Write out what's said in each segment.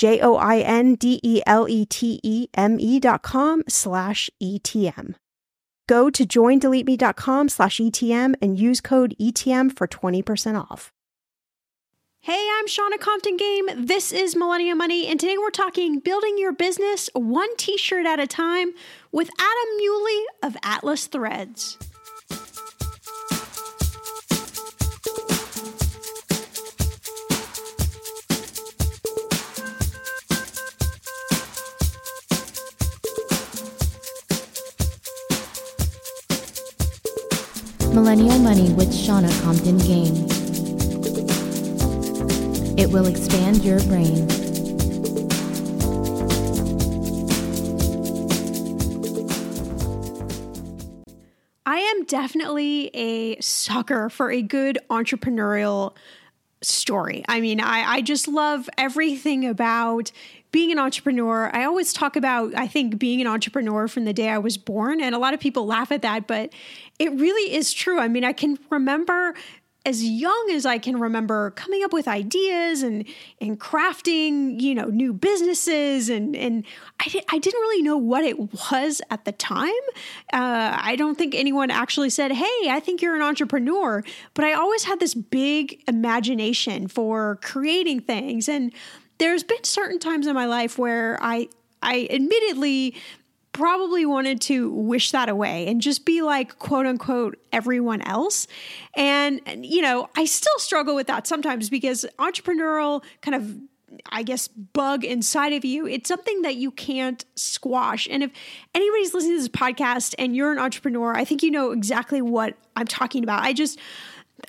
J O I N D E L E T E M E dot com slash ETM. Go to joindeleteme.com slash ETM and use code ETM for 20% off. Hey, I'm Shannah Compton Game. This is Millennial Money, and today we're talking building your business one t shirt at a time with Adam Mieuli of Atlas Threads. Millennial Money with Shannah Compton Game. It will expand your brain. I am definitely a sucker for a good entrepreneurial story. I mean, I, I just love everything about being an entrepreneur, I always talk about, I think, being an entrepreneur from the day I was born. And a lot of people laugh at that, but it really is true. I mean, I can remember as young as I can remember coming up with ideas and and crafting, you know, new businesses and and I, di- I didn't really know what it was at the time. Uh, I don't think anyone actually said, "Hey, I think you're an entrepreneur," but I always had this big imagination for creating things and there's been certain times in my life where I I admittedly probably wanted to wish that away and just be like quote unquote everyone else and, and you know i still struggle with that sometimes because entrepreneurial kind of I guess, bug inside of you. It's something that you can't squash. And if anybody's listening to this podcast and you're an entrepreneur, I think you know exactly what I'm talking about. I just,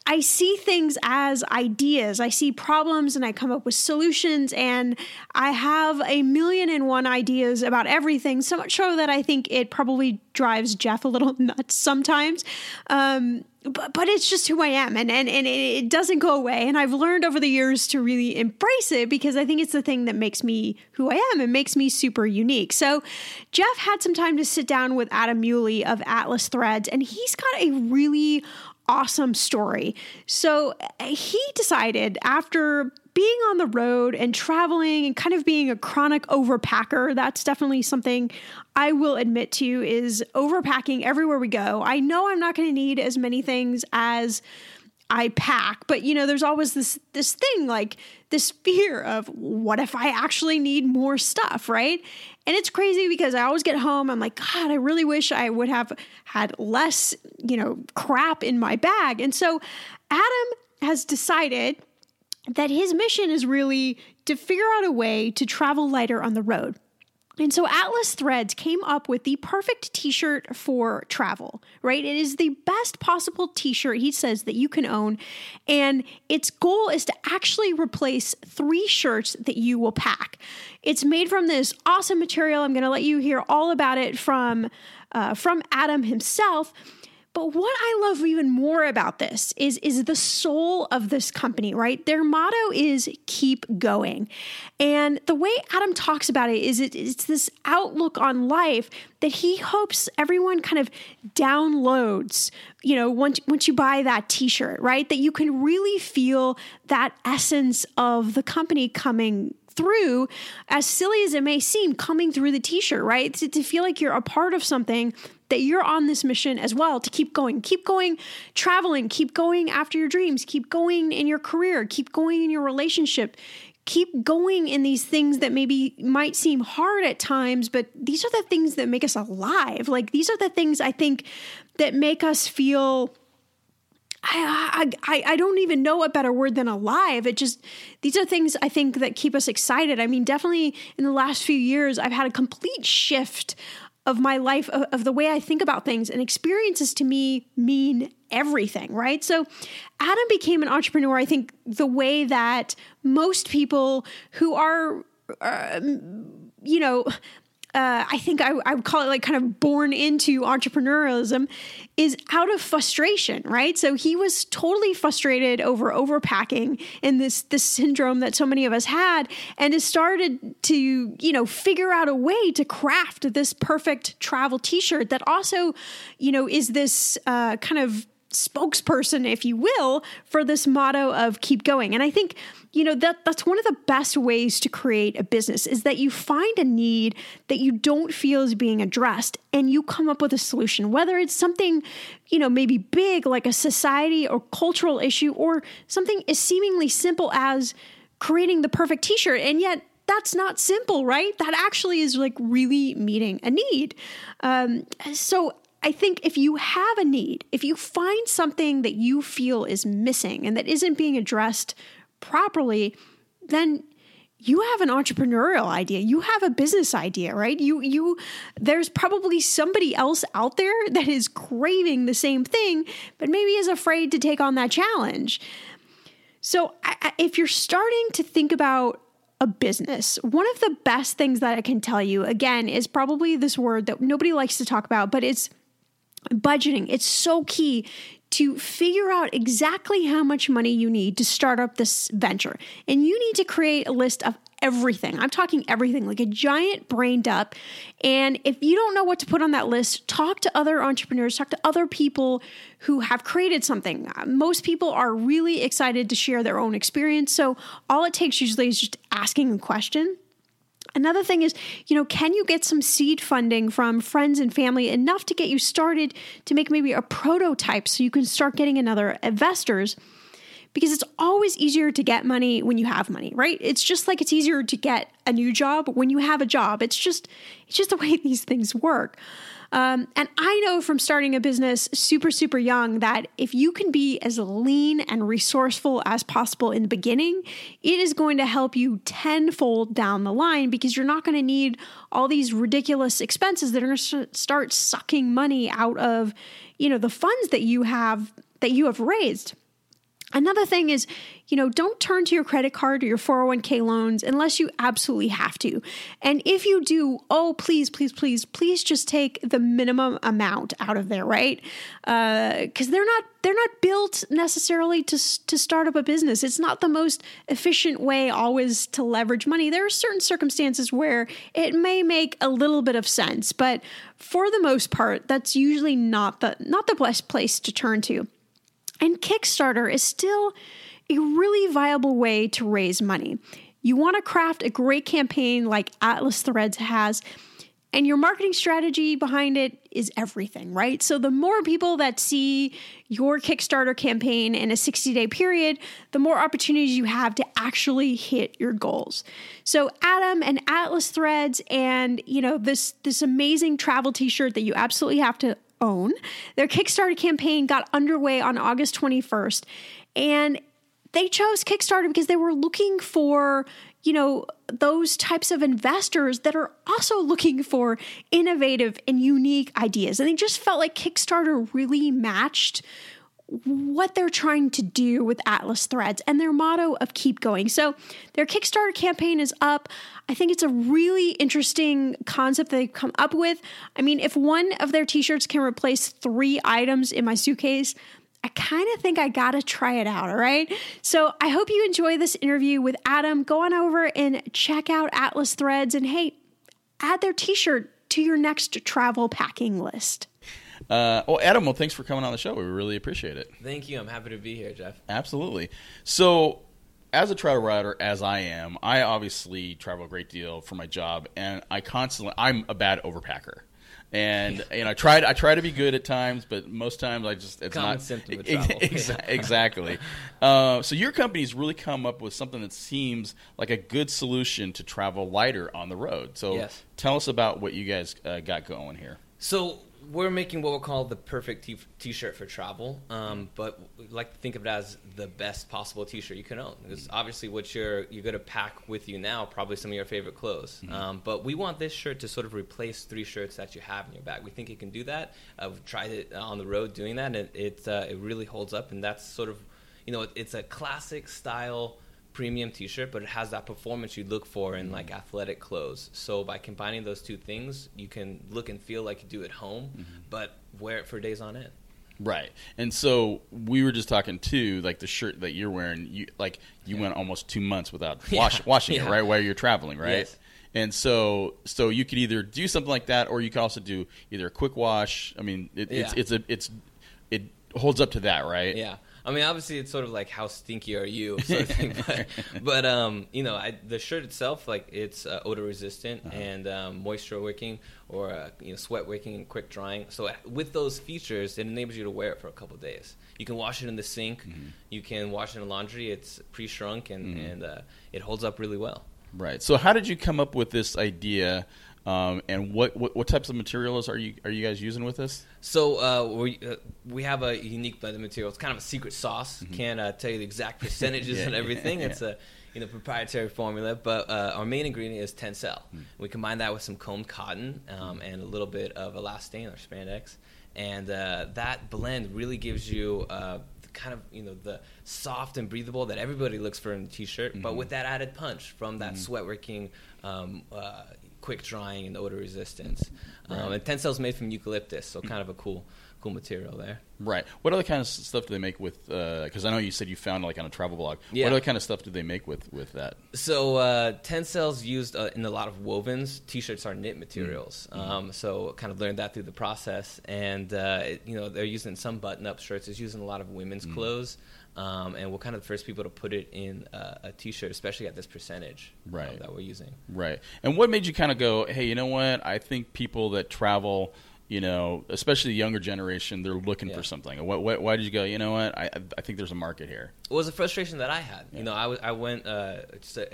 I see things as ideas. I see problems and I come up with solutions and I have a million and one ideas about everything. So much so that I think it probably drives Jeff a little nuts sometimes. Um, but, but it's just who I am and, and, and it doesn't go away. And I've learned over the years to really embrace it because I think it's the thing that makes me who I am and makes me super unique. So Jeff had some time to sit down with Adam Mieuli of Atlas Threads and he's got a really awesome story. So eh, he decided after being on the road and traveling and kind of being a chronic overpacker, that's definitely something I will admit to is overpacking everywhere we go. I know I'm not going to need as many things as I pack, but you know, there's always this this thing like this fear of what if I actually need more stuff, right? And it's crazy because I always get home, I'm like, God, I really wish I would have had less, you know, crap in my bag. And so Adam has decided that his mission is really to figure out a way to travel lighter on the road. And so Atlas Threads came up with the perfect t shirt for travel, right? It is the best possible t shirt, he says, that you can own. And its goal is to actually replace three shirts that you will pack. It's made from this awesome material. I'm going to let you hear all about it from, uh, from Adam himself. But what I love even more about this is, is the soul of this company, right? Their motto is keep going. And the way Adam talks about it is it, it's this outlook on life that he hopes everyone kind of downloads, you know, once, once you buy that t-shirt, right? That you can really feel that essence of the company coming through, as silly as it may seem, coming through the t shirt, right? To, to, feel like you're a part of something that you're on this mission as well to keep going, keep going traveling, keep going after your dreams, keep going in your career, keep going in your relationship, keep going in these things that maybe might seem hard at times, but these are the things that make us alive. Like these are the things I think that make us feel. I, I I don't even know a better word than alive. It just these are things I think that keep us excited. I mean, definitely in the last few years, I've had a complete shift of my life, of, of, the way I think about things. And experiences to me mean everything, right? So Adam became an entrepreneur, I think, the way that most people who are, uh, you know, uh, I think I, I would call it like kind of born into entrepreneurialism is out of frustration, right? So he was totally frustrated over overpacking and this this syndrome that so many of us had, and has started to you know figure out a way to craft this perfect travel T-shirt that also you know is this uh, kind of spokesperson, if you will, for this motto of keep going. And I think, you know, that that's one of the best ways to create a business is that you find a need that you don't feel is being addressed and you come up with a solution, whether it's something, you know, maybe big like a society or cultural issue or something as seemingly simple as creating the perfect t-shirt and yet that's not simple, right? That actually is like really meeting a need. Um, so I think if you have a need, if you find something that you feel is missing and that isn't being addressed properly, then you have an entrepreneurial idea. You have a business idea right? You you there's probably somebody else out there that is craving the same thing but maybe is afraid to take on that challenge. So I, if you're starting to think about a business one of the best things that i can tell you again is probably this word that nobody likes to talk about but it's budgeting. It's so key to figure out exactly how much money you need to start up this venture. And you need to create a list of everything. I'm talking everything, like a giant brain dump. And if you don't know what to put on that list, talk to other entrepreneurs, talk to other people who have created something. Uh, most people are really excited to share their own experience. So all it takes usually is just asking a question Another thing is, you know, can you get some seed funding from friends and family enough to get you started to make maybe a prototype so you can start getting another investors? Because it's always easier to get money when you have money, right? It's just like it's easier to get a new job when you have a job. It's just it's just the way these things work. Um, and I know from starting a business super, super young that if you can be as lean and resourceful as possible in the beginning, it is going to help you tenfold down the line because you're not going to need all these ridiculous expenses that are going to start sucking money out of, you know, the funds that you have that you have raised. Another thing is, you know, don't turn to your credit card or your 401k loans unless you absolutely have to. And if you do, oh, please, please, please, please just take the minimum amount out of there, right? Because uh, they're not they're not built necessarily to to start up a business. It's not the most efficient way always to leverage money. There are certain circumstances where it may make a little bit of sense, but for the most part, that's usually not the not the best place to turn to. And Kickstarter is still a really viable way to raise money. You want to craft a great campaign like Atlas Threads has, and your marketing strategy behind it is everything, right? So, the more people that see your Kickstarter campaign in a 60 day period, the more opportunities you have to actually hit your goals. So, Adam and Atlas Threads, and you know, this, this amazing travel t shirt that you absolutely have to own. Their Kickstarter campaign got underway on August 21st, and they chose Kickstarter because they were looking for, you know, those types of investors that are also looking for innovative and unique ideas. And they just felt like Kickstarter really matched what they're trying to do with Atlas Threads and their motto of keep going. So, their Kickstarter campaign is up. I think it's a really interesting concept they've come up with. I mean, if one of their t shirts can replace three items in my suitcase, I kind of think I got to try it out, all right? So I hope you enjoy this interview with Adam. Go on over and check out Atlas Threads and hey, add their t shirt to your next travel packing list. Uh, well, Adam, well, thanks for coming on the show. We really appreciate it. Thank you. I'm happy to be here, Jeff. Absolutely. So, as a travel writer, as I am, I obviously travel a great deal for my job, and I constantly I'm a bad overpacker. And you know, I tried. I try to be good at times, but most times I just it's Common not symptom of travel. exactly. Uh, so your company's really come up with something that seems like a good solution to travel lighter on the road. So Yes. tell us about what you guys uh, got going here. So we're making what we call the perfect t- t-shirt for travel, um, but we like to think of it as the best possible t-shirt you can own. Because obviously, what you're you're going to pack with you now, probably some of your favorite clothes. Um, but we want this shirt to sort of replace three shirts that you have in your bag. We think it can do that. Uh, we've tried it on the road doing that, and it it, uh, it really holds up. And that's sort of, you know, it, it's a classic style premium t-shirt but it has that performance you look for in like mm-hmm. athletic clothes so by combining those two things you can look and feel like you do at home mm-hmm. but wear it for days on end Right. And so we were just talking too, like the shirt that you're wearing, you like you went almost two months without wash, Yeah, washing it, right? While you're traveling, right? Yes. And so so you could either do something like that or you could also do either a quick wash. I mean it, it's it's a it's it holds up to that, right? yeah i mean obviously it's sort of like how stinky are you sort of thing but, but um you know I, the shirt itself like it's uh, odor resistant and um, moisture wicking or uh, you know sweat wicking and quick drying. So uh, with those features it enables you to wear it for a couple of days. You can wash it in the sink. You can wash it in laundry. It's pre-shrunk and, and uh, it holds up really well. Right. So how did you come up with this idea um, and what, what what types of materials are you are you guys using with this? So uh, we uh, we have a unique blend of material. It's kind of a secret sauce. Can't uh, tell you the exact percentages Mm-hmm. Yeah, and everything. yeah. It's a you know proprietary formula, but uh, our main ingredient is Tencel. Mm. We combine that with some combed cotton um, and a little bit of elastane or spandex, and uh, that blend really gives you. Uh, the kind of you know the soft and breathable that everybody looks for in a t-shirt, Mm-hmm. but with that added punch from that sweat wicking, um, uh, quick drying, and odor resistance. Um, and Tencel's made from eucalyptus, so kind of a cool, cool material there. Right. What other kind of stuff do they make with? Because I know you said you found like on a travel blog. Yeah. What other kind of stuff do they make with with that? So uh, Tencel's used uh, in a lot of wovens. T-shirts are knit materials, um, so kind of learned that through the process. And uh, it- you know they're using some button-up shirts. It's using a lot of women's clothes, um, and we're kind of the first people to put it in uh, a T-shirt, especially at this percentage uh, Right. that we're using. Right. And what made you kind of go, hey, you know what? I think people that travel, you know, especially the younger generation, they're looking Yeah. for something. What, what, why did you go, you know what? I, I think there's a market here. It was a frustration that I had. You know, I, w- I went uh, just, uh,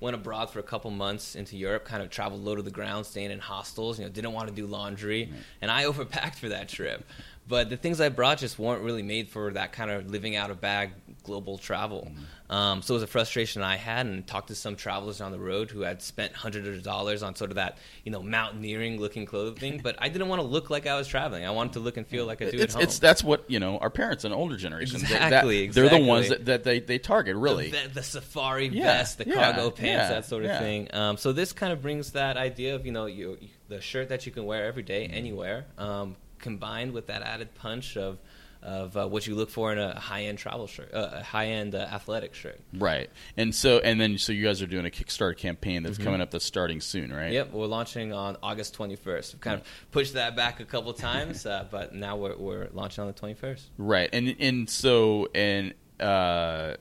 went abroad for a couple months into Europe, kind of traveled low to the ground, staying in hostels. You know, didn't want to do laundry, and I overpacked for that trip. But the things I brought just weren't really made for that kind of living out of bag global travel. Um, so it was a frustration I had, and talked to some travelers on the road who had spent hundreds of dollars on sort of that you know mountaineering looking clothing, but I didn't want to look like I was traveling. I wanted to look and feel like I do It's, at home. it's that's what you know our parents and older generations. they- that- Exactly, They're the ones that, that they, they target really. the, the safari Yeah, vest, the yeah, cargo pants, yeah, that sort of thing. Um, so this kind of brings that idea of you know you, the shirt that you can wear every day, Mm-hmm. anywhere, um, combined with that added punch of of uh, what you look for in a high end travel shirt, uh, a high end uh, athletic shirt. Right. And so and then so you guys are doing a Kickstarter campaign that's coming up that's starting soon, right? Yep, we're launching on August 21st. We've kind of pushed that back a couple times, uh, but now we're, we're launching on the 21st. Right. And and so and uh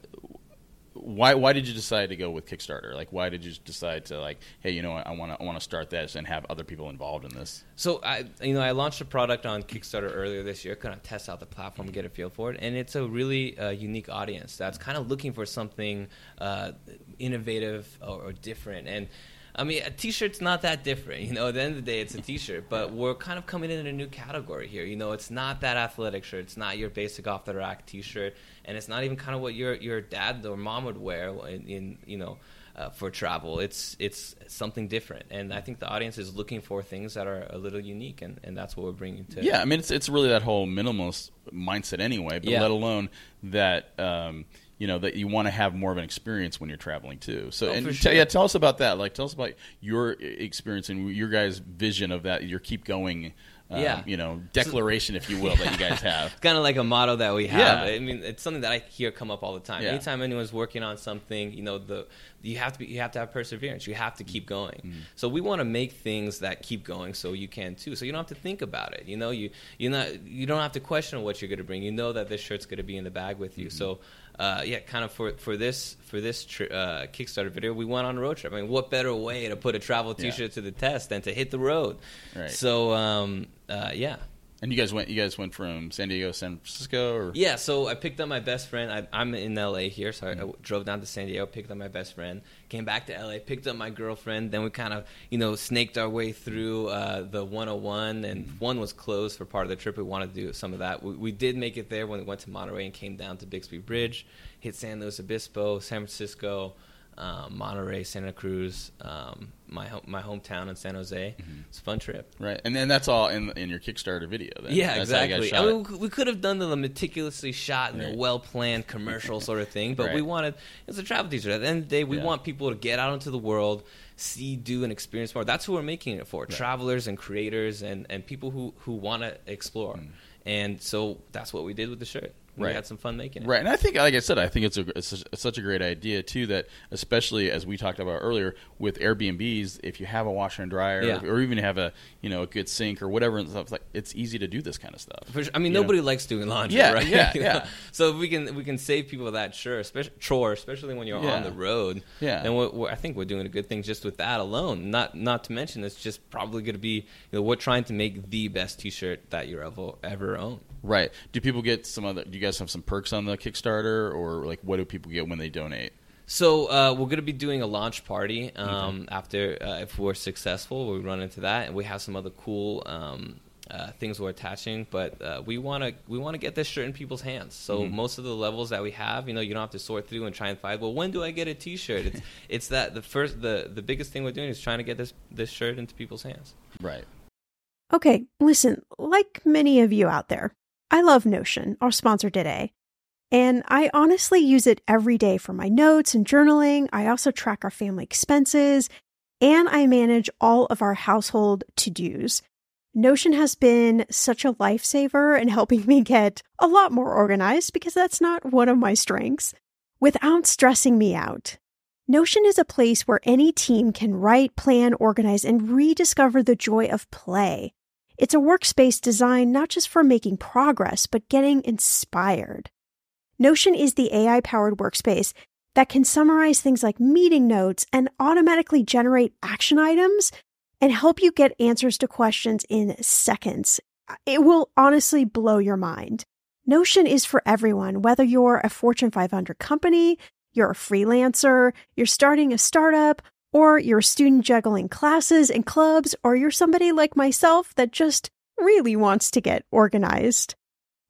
why why did you decide to go with Kickstarter? Like why did you decide to like, hey, you know what, I want to I want to start this and have other people involved in this? So I, you know, I launched a product on Kickstarter earlier this year, kind of test out the platform, get a feel for it, and it's a really uh, unique audience that's kind of looking for something uh, innovative or, or different. And I mean, a T-shirt's not that different. You know, at the end of the day, it's a T-shirt, but we're kind of coming in a new category here. You know, it's not that athletic shirt. It's not your basic off the rack T-shirt, and it's not even kind of what your your dad or mom would wear in, in you know. Uh, for travel, it's it's something different, and I think the audience is looking for things that are a little unique, and, and that's what we're bringing to. Yeah, I mean it's it's really that whole minimalist mindset anyway, but Yeah. let alone that um, you know that you want to have more of an experience when you're traveling too. So Oh, and sure. yeah, tell us about that. Like tell us about your experience and your guys' vision of that. Your keep going. Um, Yeah. you know, declaration, if you will, that you guys have. It's kind of like a motto that we have. Yeah. I mean, it's something that I hear come up all the time. Yeah. Anytime anyone's working on something, you know, the you have to be, you have to have perseverance. You have to keep going. Mm-hmm. So we want to make things that keep going, so you can too. So you don't have to think about it. You know, you you not you don't have to question what you're going to bring. You know that this shirt's going to be in the bag with you. Mm-hmm. So. Uh, yeah, kind of for for this for this uh, Kickstarter video, we went on a road trip. I mean, what better way to put a travel T-shirt to the test than to hit the road? Right. So, um, uh, yeah, And you guys went. You guys went from San Diego, to San Francisco, or Yeah, so I picked up my best friend. I, I'm in LA here, so I, Mm-hmm. I drove down to San Diego, picked up my best friend, came back to LA, picked up my girlfriend. Then we kind of, you know, snaked our way through uh, the 101, and Mm-hmm. one was closed for part of the trip. We wanted to do some of that. We, we did make it there when we went to Monterey and came down to Bixby Bridge, hit San Luis Obispo, San Francisco. Um, Monterey, Santa Cruz, um, my home, my hometown in San Jose. Mm-hmm. It's a fun trip. right? And then that's all in in your Kickstarter video. Then. Yeah, That's how you guys exactly. I mean, we- could have done the meticulously shot, and Right. well planned commercial sort of thing, but we wanted it's a travel teacher. At the end of the day, we Yeah. want people to get out into the world, see, do, and experience more. That's who we're making it for: travelers and creators and and people who who want to explore. And so that's what we did with the shirt. We. Right. had some fun making it. Right, and I think, like I said, I think it's a it's, such a great idea too. That especially as we talked about earlier with Airbnbs, if you have a washer and dryer, Yeah. or, even have a you know a good sink or whatever, and stuff like it's easy to do this kind of stuff. Sure. I mean, You know? nobody likes doing laundry, Yeah, right? yeah, yeah. So if we can we can save people that sure, especially chore, especially when you're Yeah. on the road. Yeah. and we're, we're, I think we're doing a good thing just with that alone. Not not to mention it's just probably going to be you know we're trying to make the best T-shirt that you ever ever own. Right? Do people get some other? Do you guys have some perks on the Kickstarter, or like what do people get when they donate? So uh, we're going to be doing a launch party um, after uh, if we're successful. We run into that, and we have some other cool um, uh, things we're attaching. But uh, we want to we want to get this shirt in people's hands. So most of the levels that we have, you know, you don't have to sort through and try and find. Well, when do I get a T-shirt? It's it's that the first the the biggest thing we're doing is trying to get this this shirt into people's hands. Right. Okay, listen, like many of you out there, I love Notion, our sponsor today. And I honestly use it every day for my notes and journaling. I also track our family expenses and I manage all of our household to dos. Notion has been such a lifesaver in helping me get a lot more organized because that's not one of my strengths without stressing me out. Notion is a place where any team can write, plan, organize, and rediscover the joy of play. It's a workspace designed not just for making progress, but getting inspired. Notion is the AI powered workspace that can summarize things like meeting notes and automatically generate action items and help you get answers to questions in seconds. It will honestly blow your mind. Notion is for everyone, whether you're a Fortune 500 company, you're a freelancer, you're starting a startup, or you're a student juggling classes and clubs, or you're somebody like myself that just really wants to get organized.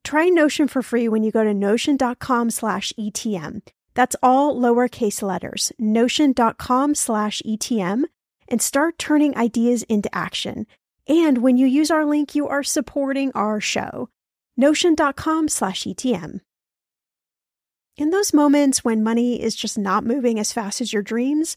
Try Notion for free when you go to notion.com slash ETM. That's all lowercase letters, notion.com slash ETM, and start turning ideas into action. And when you use our link, you are supporting our show. Notion.com slash ETM. In those moments when money is just not moving as fast as your dreams,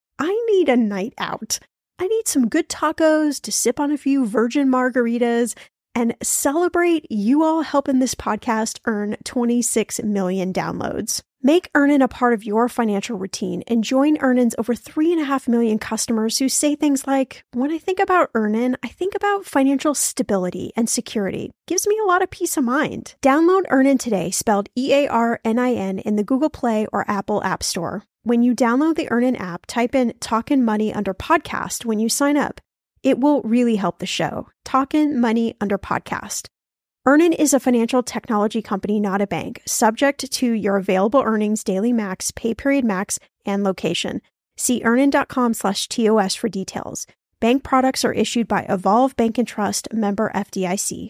I need a night out. I need some good tacos to sip on a few virgin margaritas and celebrate you all helping this podcast earn 26 million downloads. Make Earnin a part of your financial routine and join Earnin's over 3.5 million customers who say things like, When I think about Earnin, I think about financial stability and security. Gives me a lot of peace of mind. Download Earnin today, spelled E A R N I N, in the Google Play or Apple App Store. When you download the Earnin app, type in Talkin' Money under podcast when you sign up. It will really help the show. Talkin' Money under podcast. Earnin is a financial technology company, not a bank, subject to your available earnings, daily max, pay period max, and location. See earnin.com slash TOS for details. Bank products are issued by Evolve Bank and Trust member FDIC.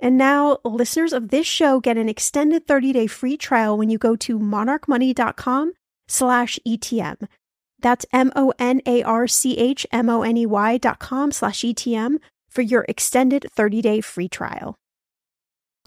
And now, listeners of this show get an extended 30-day free trial when you go to monarchmoney.com slash ETM. That's M-O-N-A-R-C-H-M-O-N-E-Y dot com slash ETM for your extended 30-day free trial.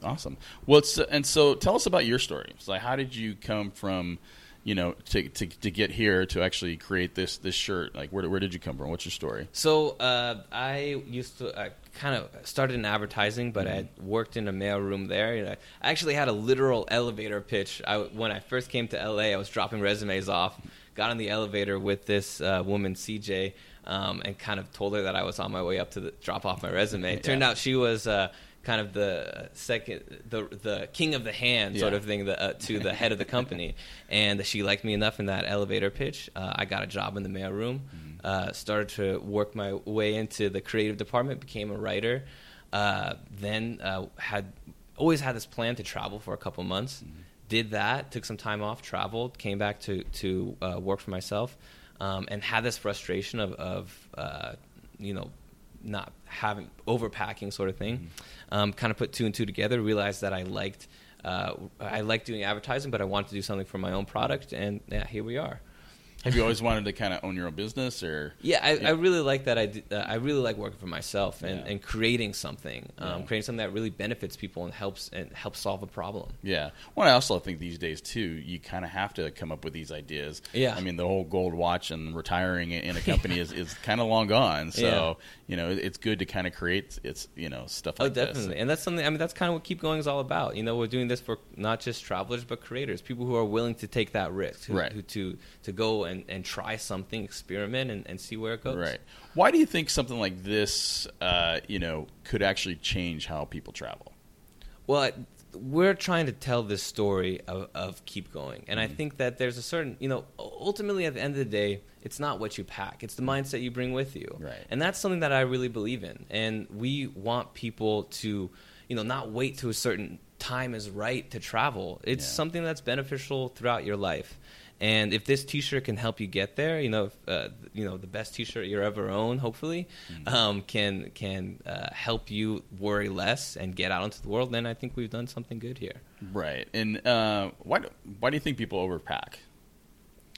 Awesome. Well, and so tell us about your story. Like, how did you come from, you know, to, to, to get here to actually create this this shirt? Like, where, where did you come from? What's your story? So uh, I used to I kind of started in advertising, but I worked in a mailroom there. You know, I actually had a literal elevator pitch. I, when I first came to LA, I was dropping resumes off. Got on the elevator with this uh, woman, CJ, um, and kind of told her that I was on my way up to the, drop off my resume. It turned Yeah. out she was. Uh, kind of the second the the king of the hand sort of thing the, uh, to the head of the company. And she liked me enough in that elevator pitch uh, i got a job in the mailroom uh, started to work my way into the creative department became a writer uh, then uh, had always had this plan to travel for a couple months. Did that took some time off traveled came back to to uh, work for myself um, and had this frustration of, of uh, you know not having overpacking sort of thing. Um, kind of put two and two together. Realized that I liked uh, I liked doing advertising, but I wanted to do something for my own product, and yeah, here we are. Have you always wanted to kind of own your own business, or Yeah, I, I really like that. I, uh, I really like working for myself and, Yeah. and creating something, um, Yeah. creating something that really benefits people and helps and helps solve a problem. Yeah. Well, I also think these days too, you kind of have to come up with these ideas. Yeah. I mean, the whole gold watch and retiring in a company is, is kind of long gone. So Yeah. you know, it's good to kind of create it's you know stuff Oh, like this. definitely, and that's something. I mean, that's kind of what Keep Going is all about. You know, we're doing this for not just travelers, but creators, people who are willing to take that risk, who, Right. who to to go and, and try something, experiment, and, and see where it goes. Right. Why do you think something like this, uh, you know, could actually change how people travel? Well, we're trying to tell this story of, of keep going, and I Mm-hmm. think that there's a certain, you know, ultimately at the end of the day, it's not what you pack; it's the mindset you bring with you, Right. And that's something that I really believe in, and we want people to, you know, not wait to a certain time is right to travel. It's Yeah. something that's beneficial throughout your life. And if this T-shirt can help you get there, you know, if, uh, you know, the best T-shirt you ever own, hopefully, Mm-hmm. um, can can uh, help you worry less and get out into the world. Then I think we've done something good here. Right. And uh, why do, why do you think people overpack?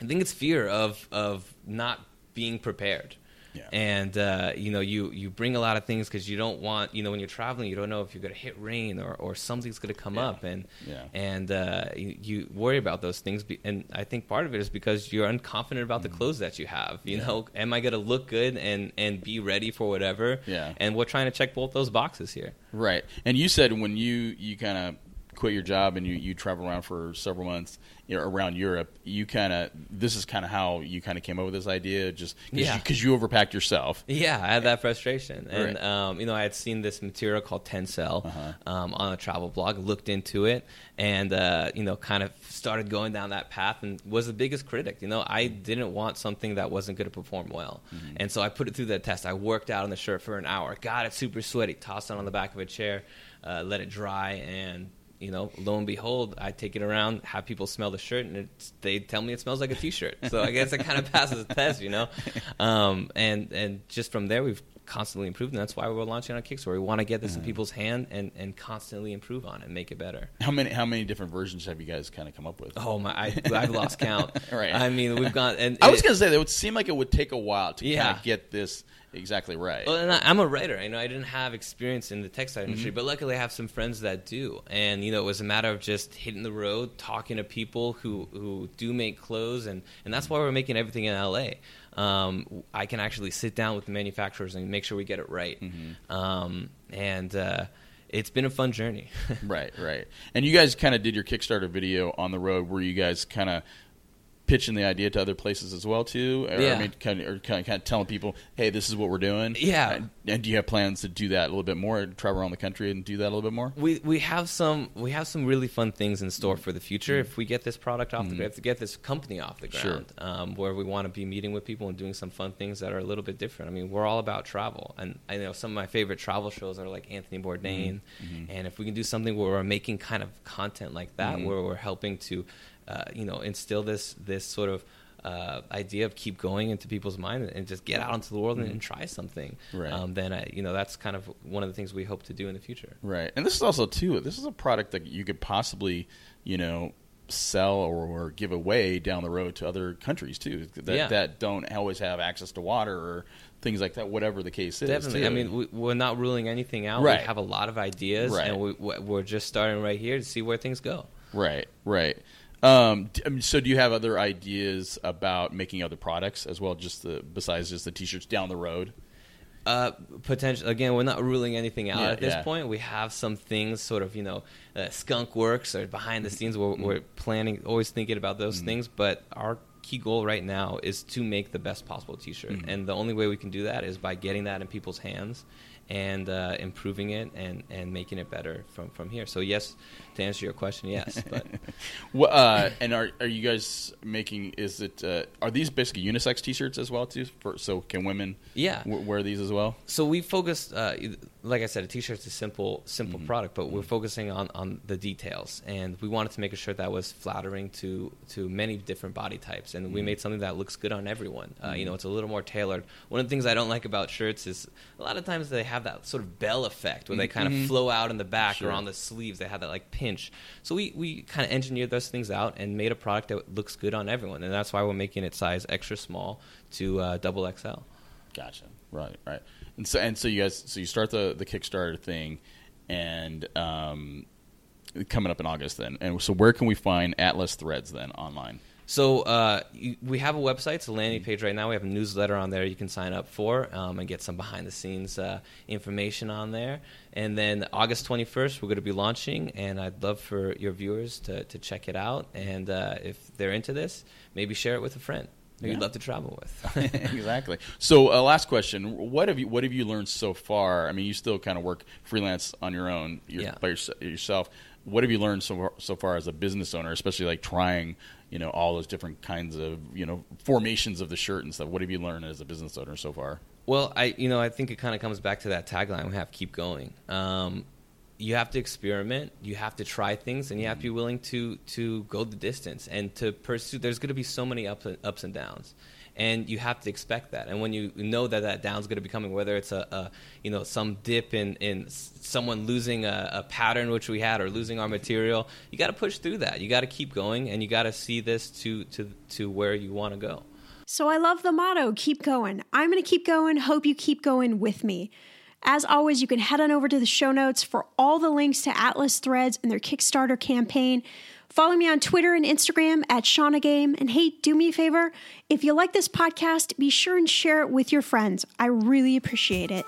I think it's fear of of not being prepared. Yeah. And uh, you know, you you bring a lot of things because you don't want, you know, when you're traveling, you don't know if you're going to hit rain or, or something's going to come Yeah. up, and Yeah. and uh, you, you worry about those things. Be- and I think part of it is because you're unconfident about the clothes that you have. You Mm-hmm. Know, am I going to look good and and be ready for whatever? Yeah. And we're trying to check both those boxes here. Right. And you said when you you kind of quit your job and you, you travel around for several months you know, around Europe, you kind of this is kind of how you kind of came up with this idea, just because Yeah. you, you overpacked yourself. Yeah, I had that frustration, and Right. um, you know, I had seen this material called Tencel Uh-huh. um, on a travel blog, looked into it, and uh, you know, kind of started going down that path, and was the biggest critic. You know, I didn't want something that wasn't going to perform well, Mm-hmm. and so I put it through that test. I worked out on the shirt for an hour, got it super sweaty, tossed it on the back of a chair, uh, let it dry, and you know, lo and behold, I take it around, have people smell the shirt, and they tell me it smells like a T-shirt. So I guess it kind of passes the test, you know. Um, and and just from there, we've constantly improved, and that's why we're launching on Kickstarter. We want to get this in people's hand and, and constantly improve on it and make it better. How many how many different versions have you guys kind of come up with? Oh my, I, I've lost count. Right. I mean, we've gone and I was going to say that it would seem like it would take a while to kind Yeah. of get this exactly right. Well, and I, I'm a writer. I know I didn't have experience in the textile industry, Mm-hmm. but luckily I have some friends that do. And you know, it was a matter of just hitting the road, talking to people who who do make clothes, and and that's why we're making everything in LA. Um, I can actually sit down with the manufacturers and make sure we get it right. Mm-hmm. Um, and uh, it's been a fun journey. Right, right. And you guys kind of did your Kickstarter video on the road. where you guys kind of pitching the idea to other places as well too? Or, Yeah. I mean, kind of, or kind of, kind of telling people, "Hey, this is what we're doing." Yeah. And, and do you have plans to do that a little bit more? Travel around the country and do that a little bit more? we we have some we have some really fun things in store for the future if we get this product off the ground, if we get this company off the Mm-hmm. Sure. ground, um, where we want to be meeting with people and doing some fun things that are a little bit different. I mean, we're all about travel, and I know some of my favorite travel shows are like Anthony Bourdain, Mm-hmm. and if we can do something where we're making kind of content like that, Mm-hmm. where we're helping to, uh, you know, instill this this sort of uh, idea of keep going into people's mind and just get out into the world and, and try something, Right. um, then I, you know that's kind of one of the things we hope to do in the future. Right, and this is also too. This is a product that you could possibly, you know, sell or, or give away down the road to other countries too that Yeah. that don't always have access to water or things like that. Whatever the case is, Definitely. too. I mean, we, we're not ruling anything out. Right. We have a lot of ideas, Right. and we, we're just starting right here to see where things go. right, right. Um, mean, so, do you have other ideas about making other products as well, just the besides just the t-shirts down the road? Uh, potential. Again, we're not ruling anything out Yeah, at this yeah. point. We have some things, sort of, you know, uh, skunk works or behind the scenes. We're, we're planning, always thinking about those Mm-hmm. things. But our key goal right now is to make the best possible T-shirt, Mm-hmm. and the only way we can do that is by getting that in people's hands and uh, improving it and, and making it better from, from here. So yes, to answer your question, yes. But Well, uh, and are are you guys making? Is it uh, are these basically unisex T-shirts as well too? For, so can women Yeah. w- wear these as well? so we focused uh, like i said a t-shirt's a simple simple Mm-hmm. product but we're focusing on, on the details and we wanted to make a shirt that was flattering to to many different body types and we Mm-hmm. made something that looks good on everyone uh, you know it's a little more tailored one of the things i don't like about shirts is a lot of times they have that sort of bell effect where they kind of flow out in the back Mm-hmm. Sure. or on the sleeves they have that like pinch so we, we kind of engineered those things out and made a product that looks good on everyone and that's why we're making it size extra small to uh, double xl Gotcha. Right, right. And so and so you guys so you start the the Kickstarter thing and um coming up in August then. And so where can we find Atlas Threads then online? So uh, you, we have a website, it's a landing page right now. We have a newsletter on there you can sign up for um, and get some behind the scenes uh, information on there. And then August 21st, we're going to be launching, and I'd love for your viewers to, to check it out. And uh, if they're into this, maybe share it with a friend who Yeah. you'd love to travel with. exactly. So, uh, last question: What have you What have you learned so far? I mean, you still kind of work freelance on your own, your, Yeah. by yours- yourself. What have you learned so far, so far as a business owner, especially like trying, you know, all those different kinds of, you know, formations of the shirt and stuff? What have you learned as a business owner so far? Well, I you know I think it kind of comes back to that tagline we have keep going. Um, you have to experiment, you have to try things, and you have to be willing to to go the distance and to pursue. There's going to be so many ups ups and downs, and you have to expect that. And when you know that that down's going to be coming, whether it's a, a you know some dip in in someone losing a, a pattern which we had or losing our material, you got to push through that. You got to keep going, and you got to see this to to to where you want to go. So I love the motto keep going. I'm going to keep going. Hope you keep going with me. As always, you can head on over to the show notes for all the links to Atlas Threads and their Kickstarter campaign. Follow me on Twitter and Instagram at Shannah Game. And hey, do me a favor if you like this podcast, be sure and share it with your friends. I really appreciate it.